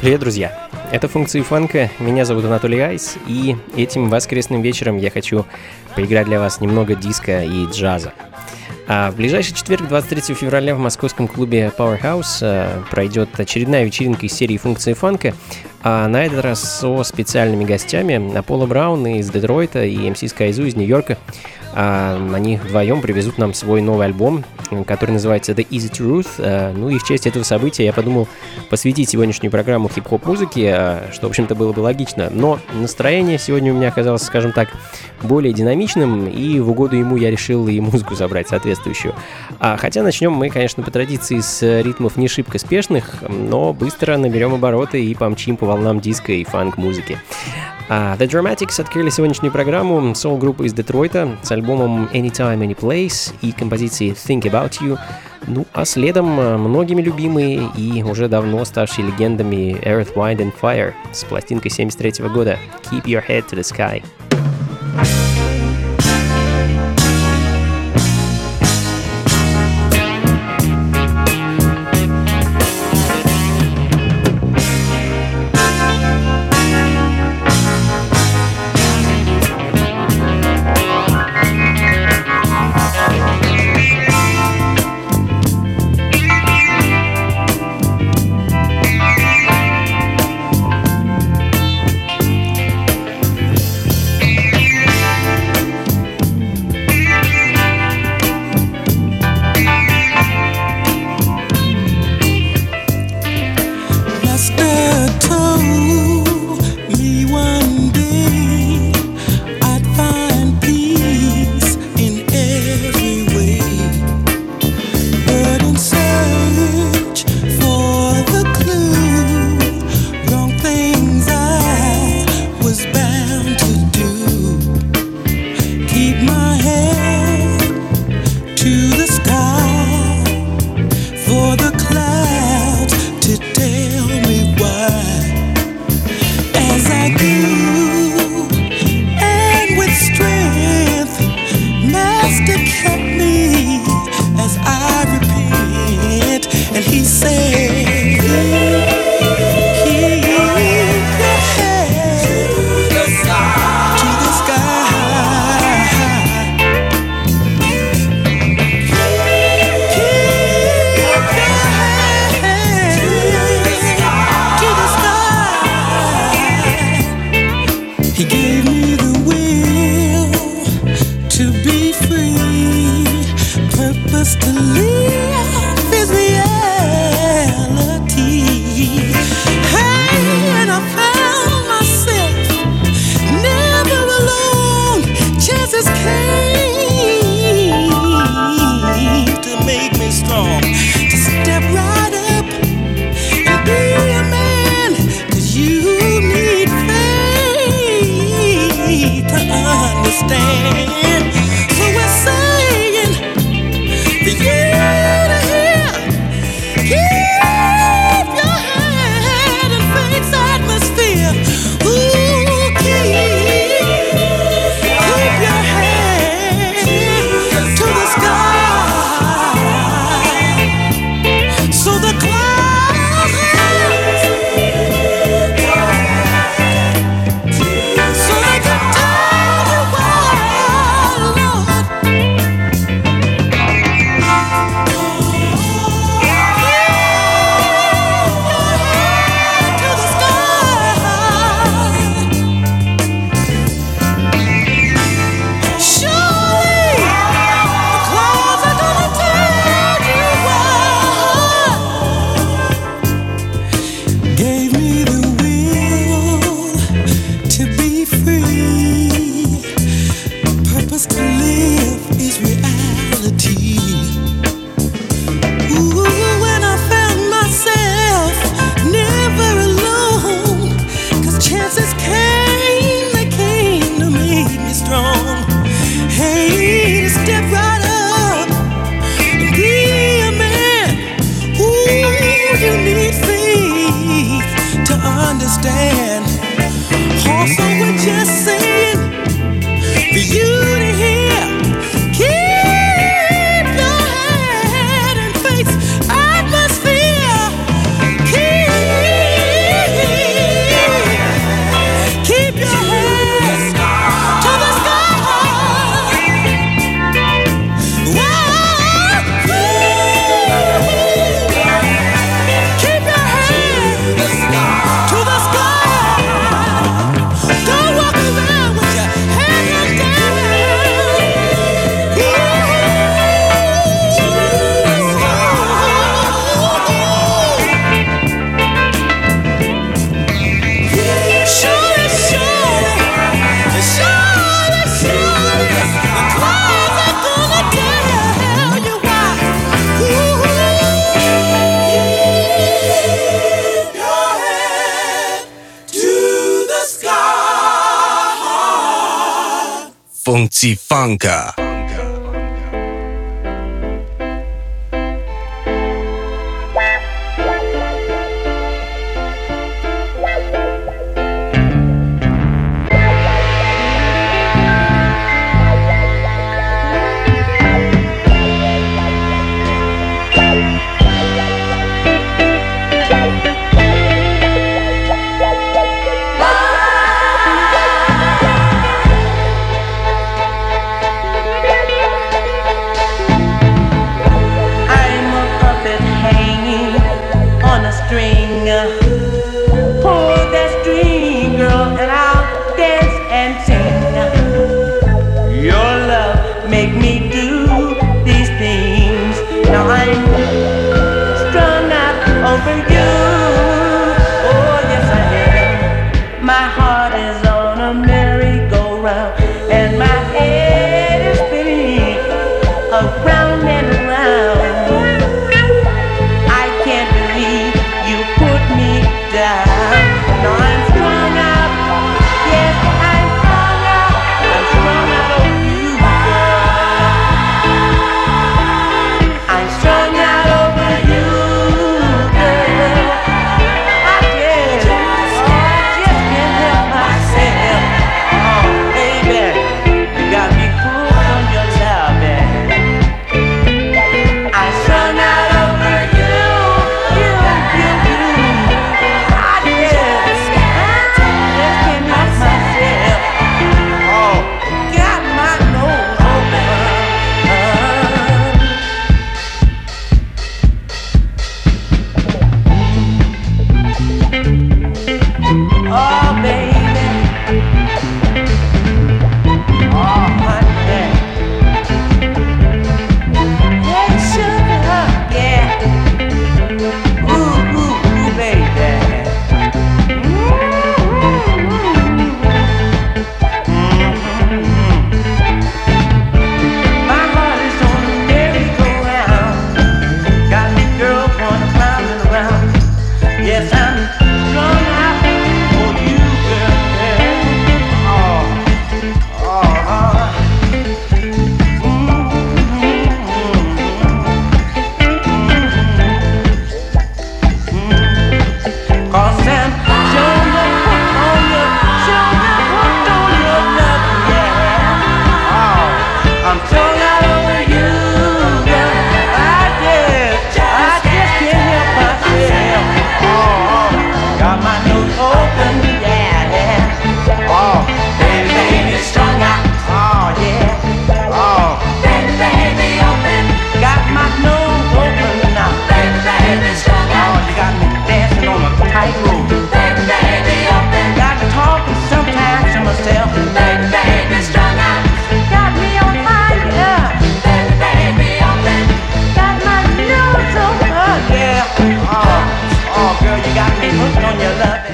Привет, друзья! Это функции фанка. Меня зовут Анатолий Айс, и этим воскресным вечером я хочу поиграть для вас немного диска и джаза. А в ближайший четверг, 23 февраля, в московском клубе Powerhouse а, пройдет очередная вечеринка из серии функции фанка, а на этот раз со специальными гостями Аполло Браун из Детройта и МС Скайзу из Нью-Йорка. А, они вдвоем привезут нам свой новый альбом, который называется The Easy Truth. А, ну и в честь этого события я подумал посвятить сегодняшнюю программу хип-хоп музыке, а, что, в общем-то, было бы логично. Но настроение сегодня у меня оказалось, скажем так, более динамичным, и в угоду ему я решил и музыку забрать соответствующую. А, хотя начнем мы, конечно, по традиции с ритмов не шибко спешных, но быстро наберем обороты и помчим по волнам диска и фанк-музыки. Uh, The Dramatics открыли сегодняшнюю программу соул-группы из Детройта с альбомом Anytime, Anyplace и композицией Think About You. Ну, а следом многими любимые и уже давно ставшие легендами Earth, Wind and Fire с пластинкой 73 года Keep Your Head to the Sky. to be Funka.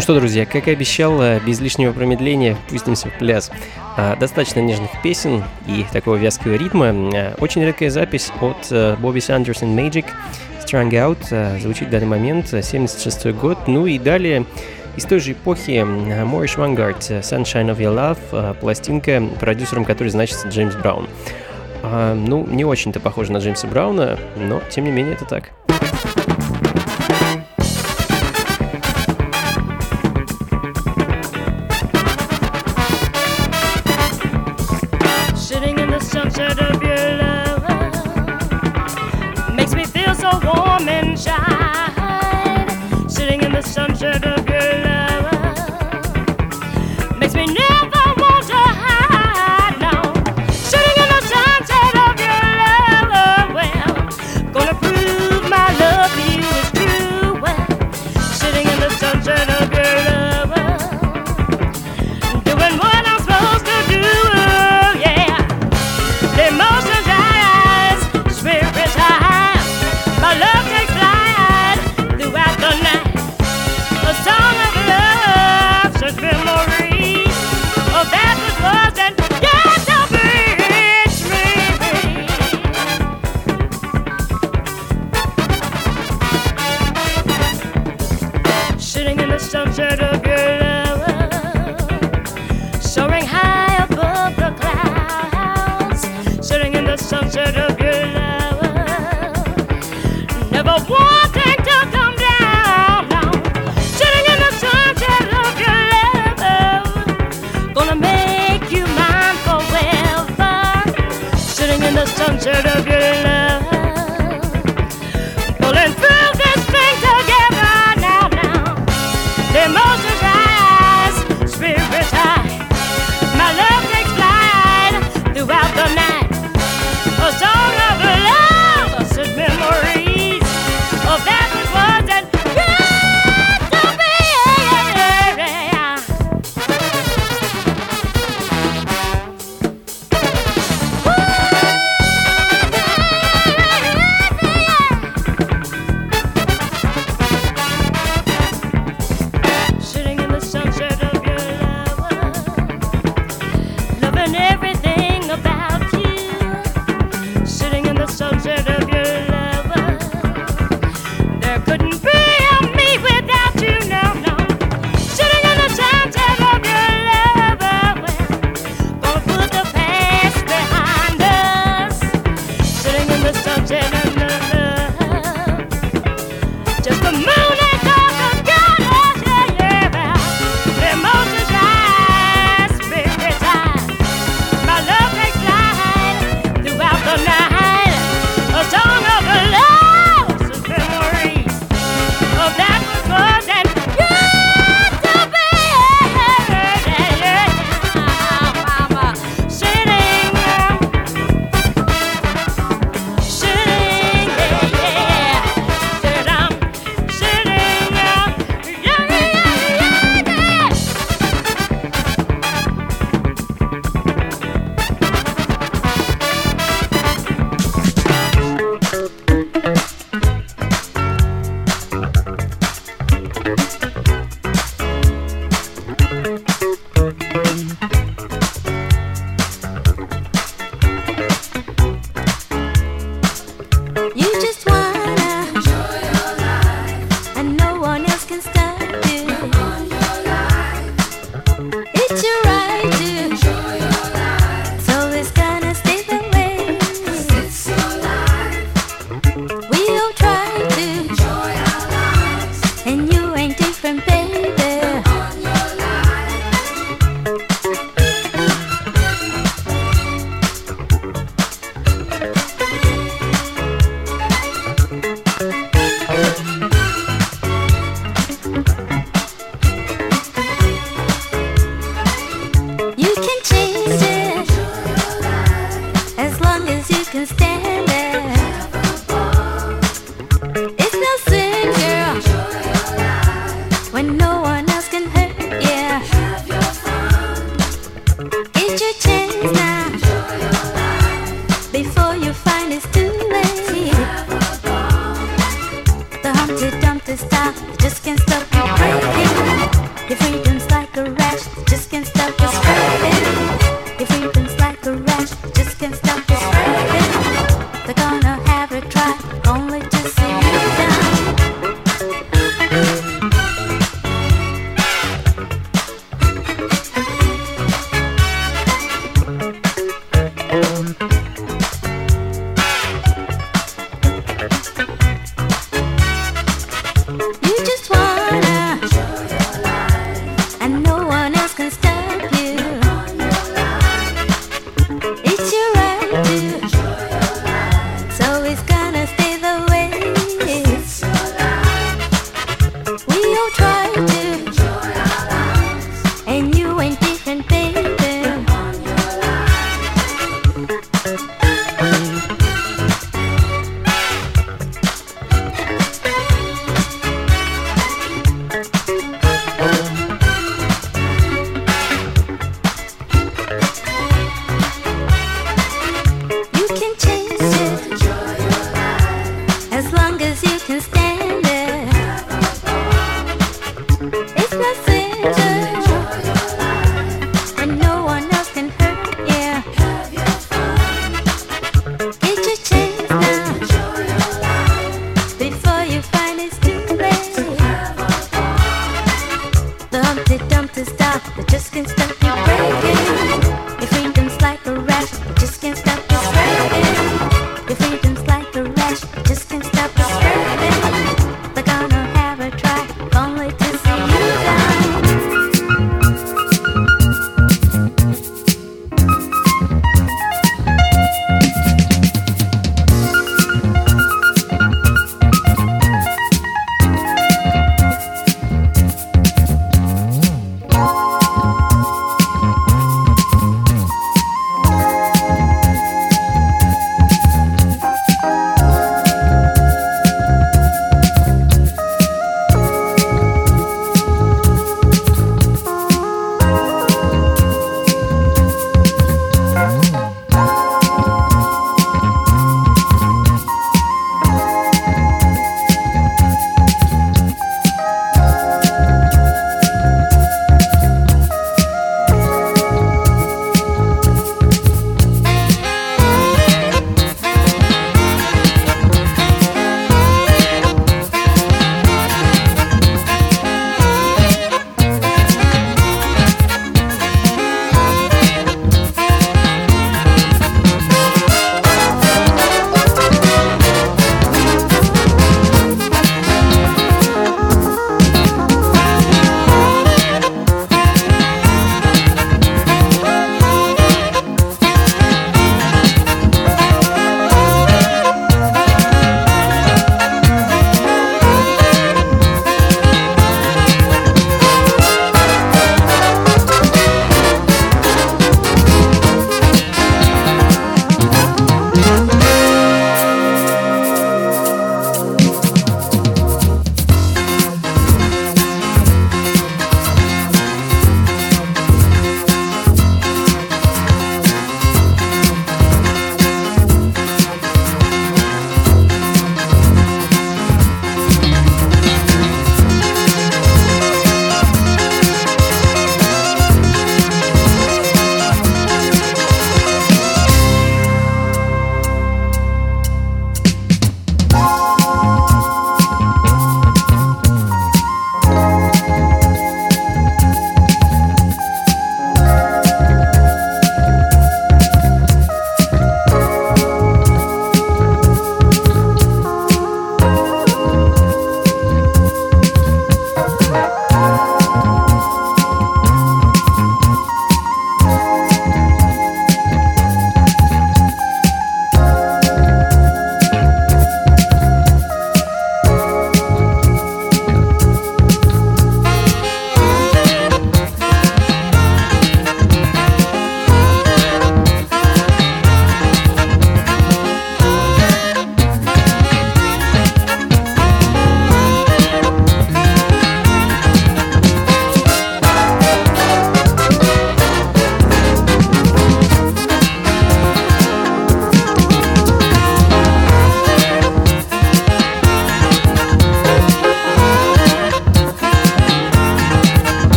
Что, друзья, как и обещал, э, без лишнего промедления пустимся в пляс. А, достаточно нежных песен и такого вязкого ритма. Э, очень редкая запись от Бобби Сандерс and Magic Strung Out. Э, звучит в данный момент 76 год. Ну и далее из той же эпохи Мориш Vanguard Sunshine of Your Love, пластинка, продюсером которой значится Джеймс Браун. Ну, не очень-то похоже на Джеймса Брауна, но тем не менее это так. never wanted.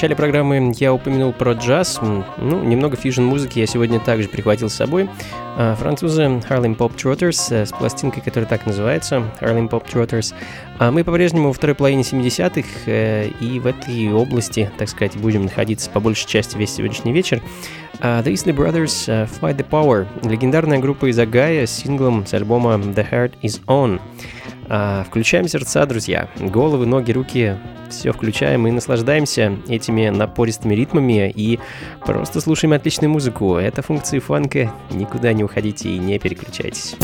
Начале программы я упомянул про джаз. Ну, немного фьюжн-музыки я сегодня также прихватил с собой. А, французы Harlem Pop Trotters э, с пластинкой, которая так называется, Harlem Pop Trotters. А мы по-прежнему во второй половине 70-х, э, и в этой области, так сказать, будем находиться по большей части весь сегодняшний вечер. Uh, The Isley Brothers uh, Fight the Power, легендарная группа из Агая с синглом с альбома The Heart is On. Uh, включаем сердца, друзья. Головы, ноги, руки, все включаем и наслаждаемся этими напористыми ритмами и просто слушаем отличную музыку. Это функции фанка. Никуда не уходите и не переключайтесь.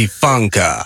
Funka.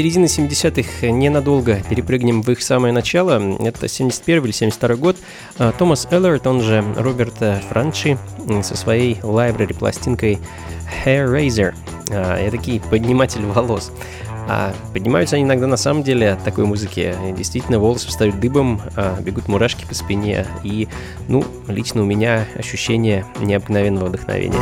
Середины 70-х ненадолго перепрыгнем в их самое начало. Это 71 или 72 год. А, Томас Эллерт, он же Роберт Франчи, со своей лайбрери пластинкой Hair Razor. Этакий подниматель волос. А поднимаются они иногда на самом деле от такой музыки. Действительно, волосы встают дыбом, а бегут мурашки по спине. И, ну, лично у меня ощущение необыкновенного вдохновения.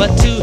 over to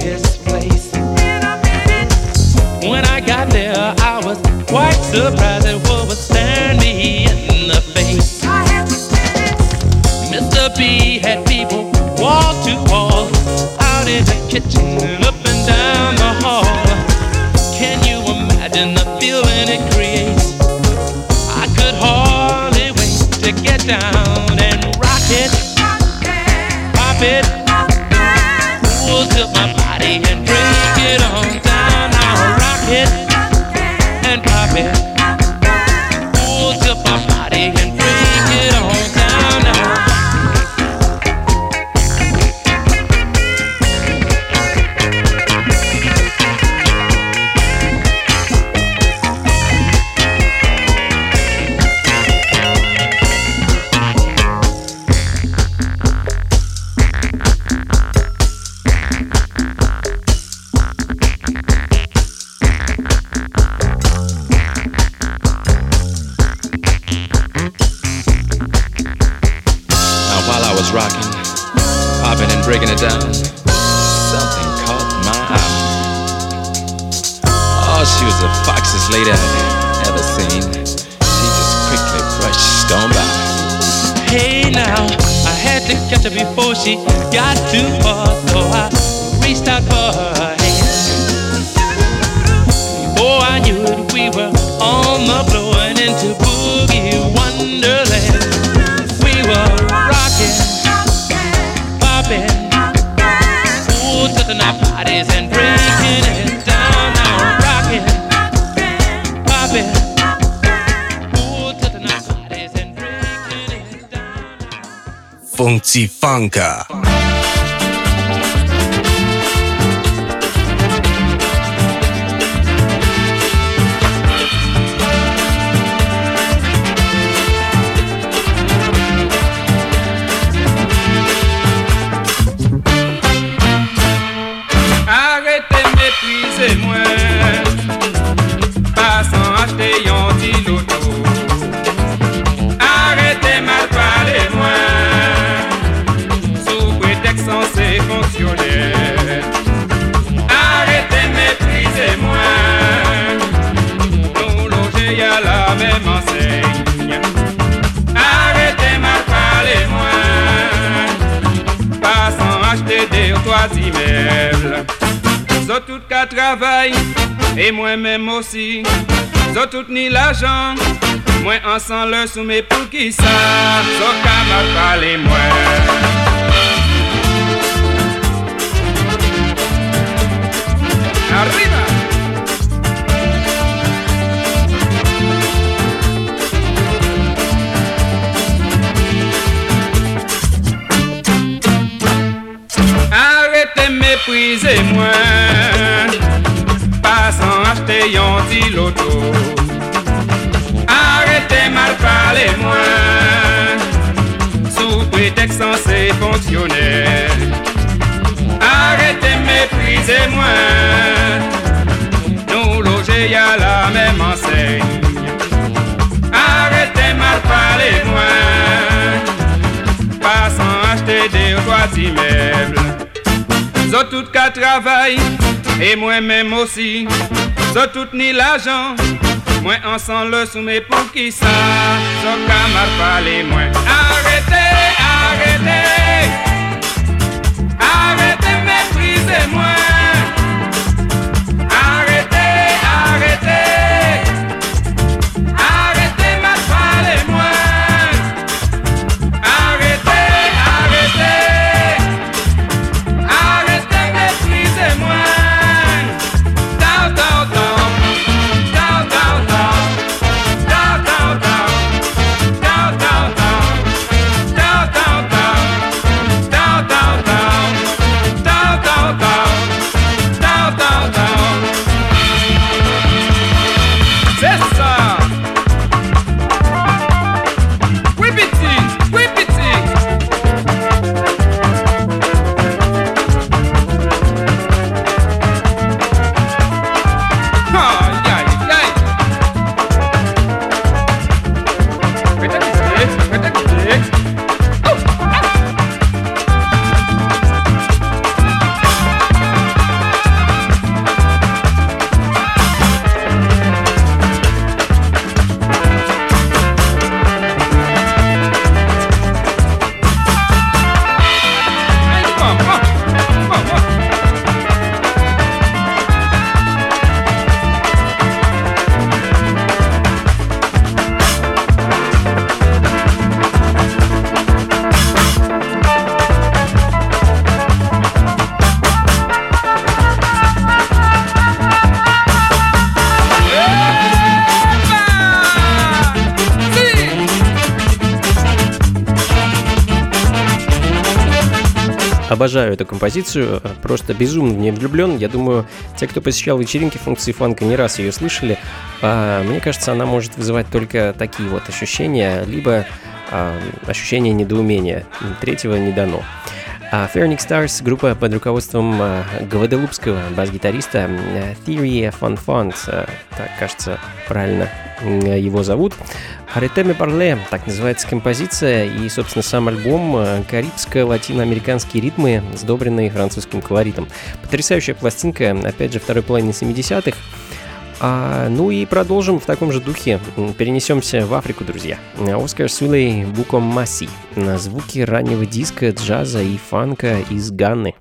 用 g funk。lèvres. Zot tout qu'à travail, et moi-même aussi. Zot tout ni l'argent, moi ensemble le soumet pour qui ça. Zot qu'à m'a parlé moi. prize mwen Pasan achte yon ti loto Arrete mal pale mwen Sou pretext san se fonksyonel Arrete me prize mwen Nou loje ya la men ansey Arrete mal pale mwen Pasan achte de ou doa ti Zo tout ka travail, et moi-même aussi. Zo tout ni l'argent, moi ensemble sous mes pour qui ça? Zo ka mal parler, moi. Arrêtez, arrêtez. Arrêtez, méprisez-moi. Arrêtez, arrêtez. Обожаю эту композицию, э, просто безумно в нее влюблен. Я думаю, те, кто посещал вечеринки функции фанка, не раз ее слышали. А, Мне кажется, она может вызывать только такие вот ощущения, либо а, ощущение недоумения. Третьего не дано. А Phoenix Stars — группа под руководством а, гваделупского бас-гитариста Theory Fun Fund, а, так, кажется, правильно его зовут. Аритеме Парле, так называется композиция, и, собственно, сам альбом а, карибско-латиноамериканские ритмы, сдобренные французским колоритом. Потрясающая пластинка, опять же, второй половины 70-х. А, ну и продолжим в таком же духе. Перенесемся в Африку, друзья. Оскар Сулей Буком Масси. Звуки раннего диска, джаза и фанка из Ганны.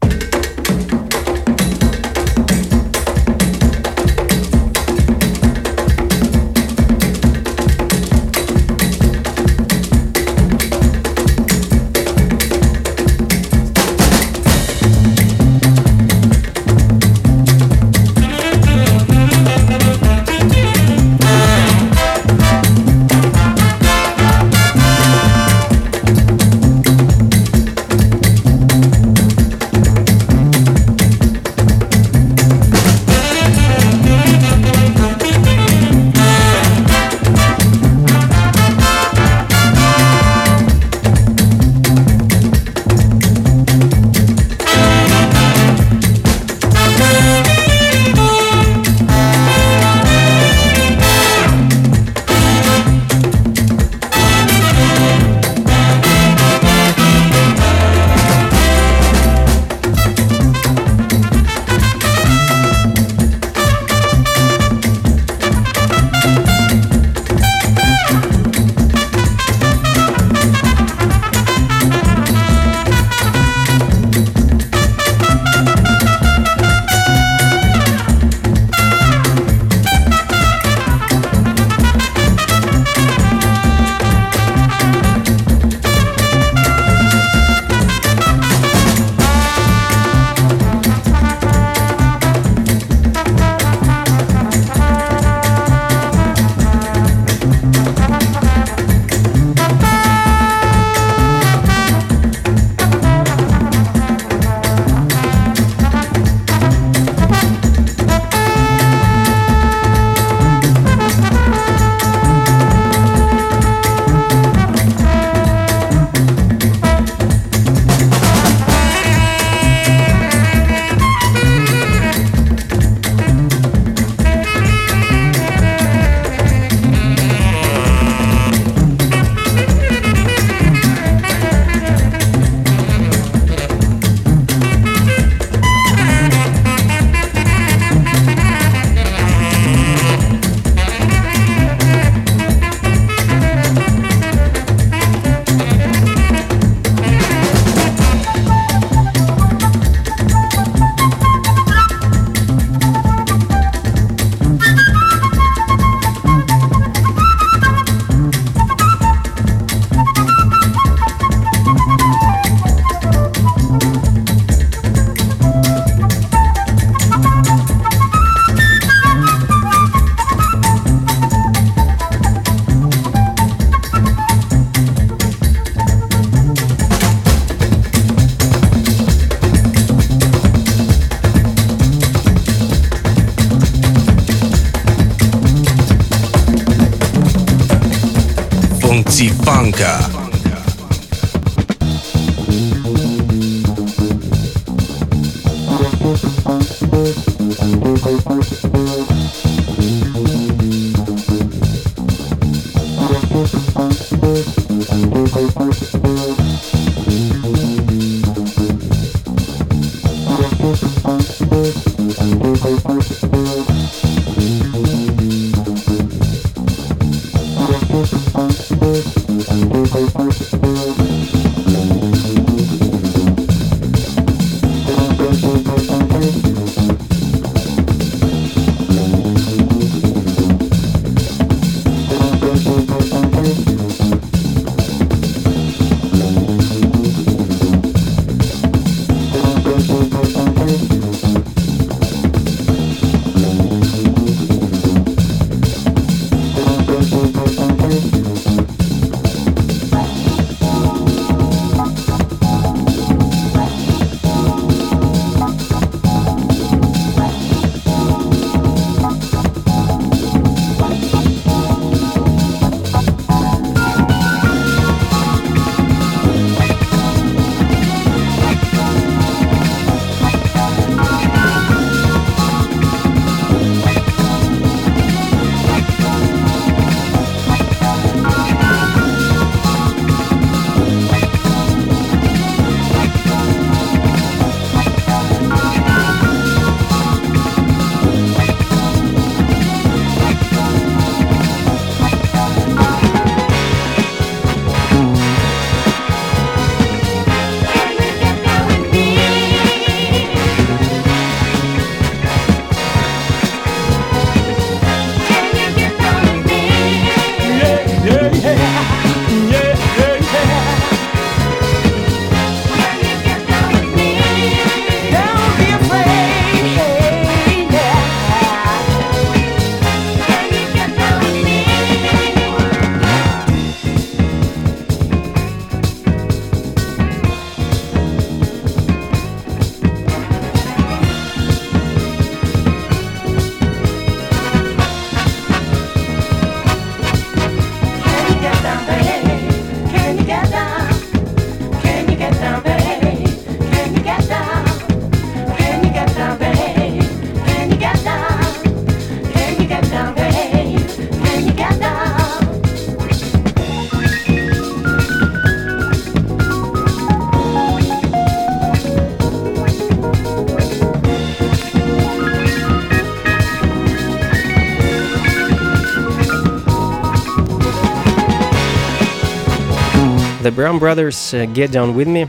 The Brown Brothers uh, Get Down With Me.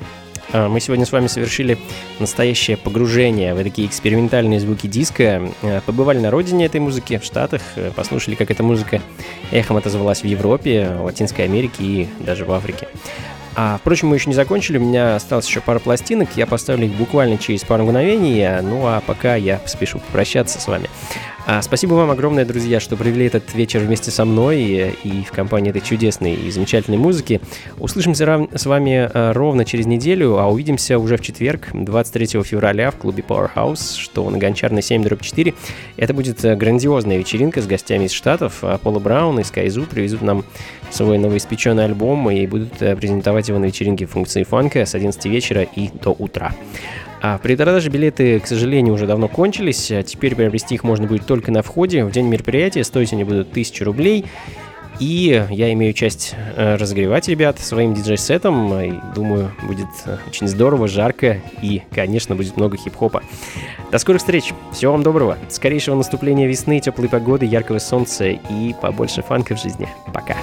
Uh, Мы сегодня с вами совершили настоящее погружение в такие экспериментальные звуки диска. Uh, Побывали на родине этой музыки, в Штатах, послушали, как эта музыка эхом отозвалась в Европе, Латинской Америке и даже в Африке. А, впрочем, мы еще не закончили, у меня осталось еще пара пластинок, я поставлю их буквально через пару мгновений, ну а пока я спешу попрощаться с вами. А, спасибо вам огромное, друзья, что провели этот вечер вместе со мной и, и в компании этой чудесной и замечательной музыки. Услышимся рав- с вами а, ровно через неделю, а увидимся уже в четверг, 23 февраля в клубе Powerhouse, что на Гончарной 7 4. Это будет а, грандиозная вечеринка с гостями из Штатов. Пола Браун и Скайзу привезут нам свой новоиспеченный альбом и будут а, презентовать его на вечеринке функции фанка с 11 вечера и до утра. А предпродажи билеты, к сожалению, уже давно кончились. а Теперь приобрести их можно будет только на входе. В день мероприятия стоить они будут 1000 рублей. И я имею честь э, разогревать ребят своим диджей-сетом. И думаю, будет э, очень здорово, жарко и, конечно, будет много хип-хопа. До скорых встреч. Всего вам доброго. Скорейшего наступления весны, теплой погоды, яркого солнца и побольше фанка в жизни. Пока.